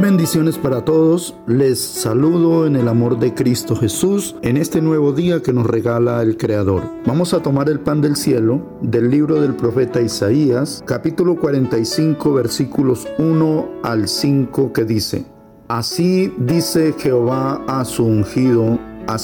bendiciones para todos. Les saludo en el amor de Cristo Jesús en este nuevo día que nos regala el Creador. Vamos a tomar el pan del cielo del libro del profeta Isaías, capítulo 45, versículos 1 al 5 que dice, Así dice Jehová a su ungido a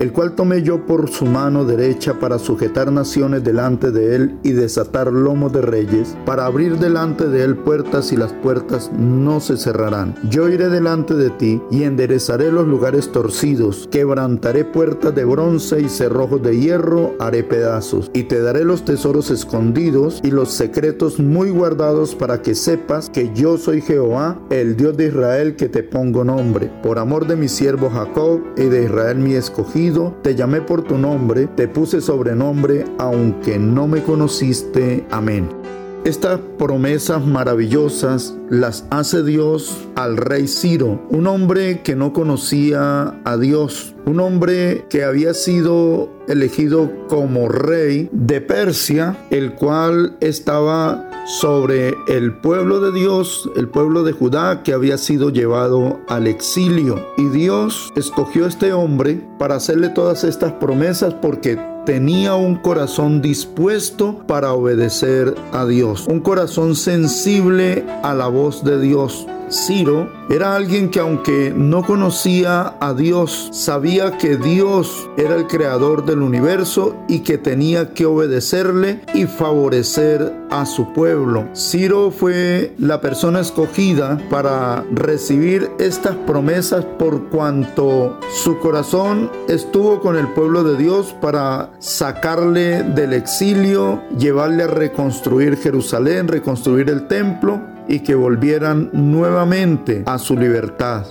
el cual tomé yo por su mano derecha para sujetar naciones delante de él y desatar lomos de reyes, para abrir delante de él puertas y las puertas no se cerrarán. Yo iré delante de ti y enderezaré los lugares torcidos, quebrantaré puertas de bronce y cerrojos de hierro haré pedazos, y te daré los tesoros escondidos y los secretos muy guardados para que sepas que yo soy Jehová, el Dios de Israel que te pongo nombre, por amor de mi siervo Jacob y de Israel mi escogido, te llamé por tu nombre, te puse sobrenombre, aunque no me conociste. Amén. Estas promesas maravillosas las hace Dios al rey Ciro, un hombre que no conocía a Dios, un hombre que había sido elegido como rey de Persia, el cual estaba sobre el pueblo de Dios, el pueblo de Judá que había sido llevado al exilio. Y Dios escogió a este hombre para hacerle todas estas promesas porque tenía un corazón dispuesto para obedecer a Dios, un corazón sensible a la voz de Dios. Ciro era alguien que aunque no conocía a Dios, sabía que Dios era el creador del universo y que tenía que obedecerle y favorecer a su pueblo. Ciro fue la persona escogida para recibir estas promesas por cuanto su corazón estuvo con el pueblo de Dios para sacarle del exilio, llevarle a reconstruir Jerusalén, reconstruir el templo y que volvieran nuevamente a su libertad.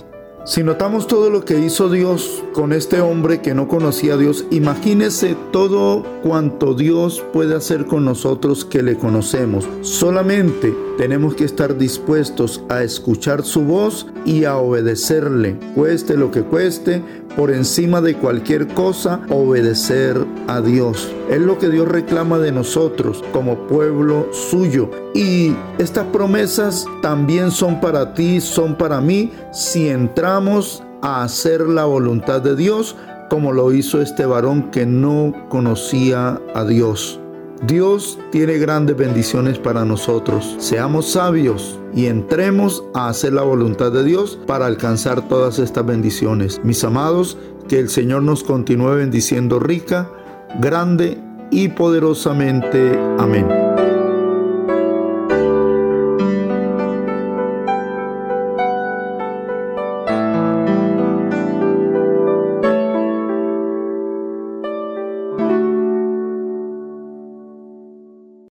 Si notamos todo lo que hizo Dios con este hombre que no conocía a Dios, imagínese todo cuanto Dios puede hacer con nosotros que le conocemos. Solamente tenemos que estar dispuestos a escuchar su voz y a obedecerle, cueste lo que cueste, por encima de cualquier cosa, obedecer a Dios. Es lo que Dios reclama de nosotros como pueblo suyo. Y estas promesas también son para ti, son para mí, si entramos a hacer la voluntad de Dios, como lo hizo este varón que no conocía a Dios. Dios tiene grandes bendiciones para nosotros. Seamos sabios y entremos a hacer la voluntad de Dios para alcanzar todas estas bendiciones. Mis amados, que el Señor nos continúe bendiciendo rica, grande y poderosamente. Amén.